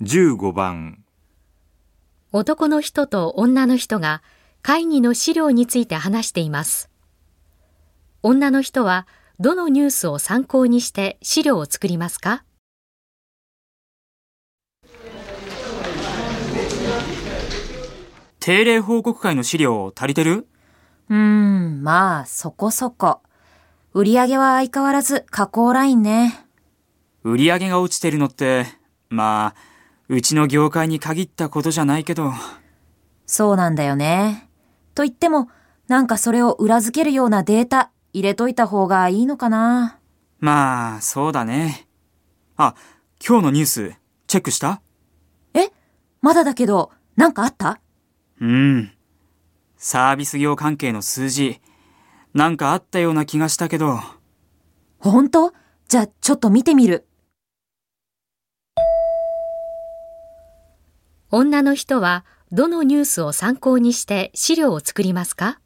15番男の人と女の人が会議の資料について話しています。女の人はどのニュースを参考にして資料を作りますか？定例報告会の資料足りてる？うーん、まあ、そこそこ。売り上げは相変わらず加工ラインね。売り上げが落ちてるのって、まあ、うちの業界に限ったことじゃないけど、そうなんだよね。と言っても、なんかそれを裏付けるようなデータ入れといた方がいいのかな。まあ、そうだね。あ、今日のニュース、チェックした？え？まだだけど、なんかあった？うん。サービス業関係の数字、なんかあったような気がしたけど、本当？じゃあちょっと見てみる。女の人はどのニュースを参考にして資料を作りますか？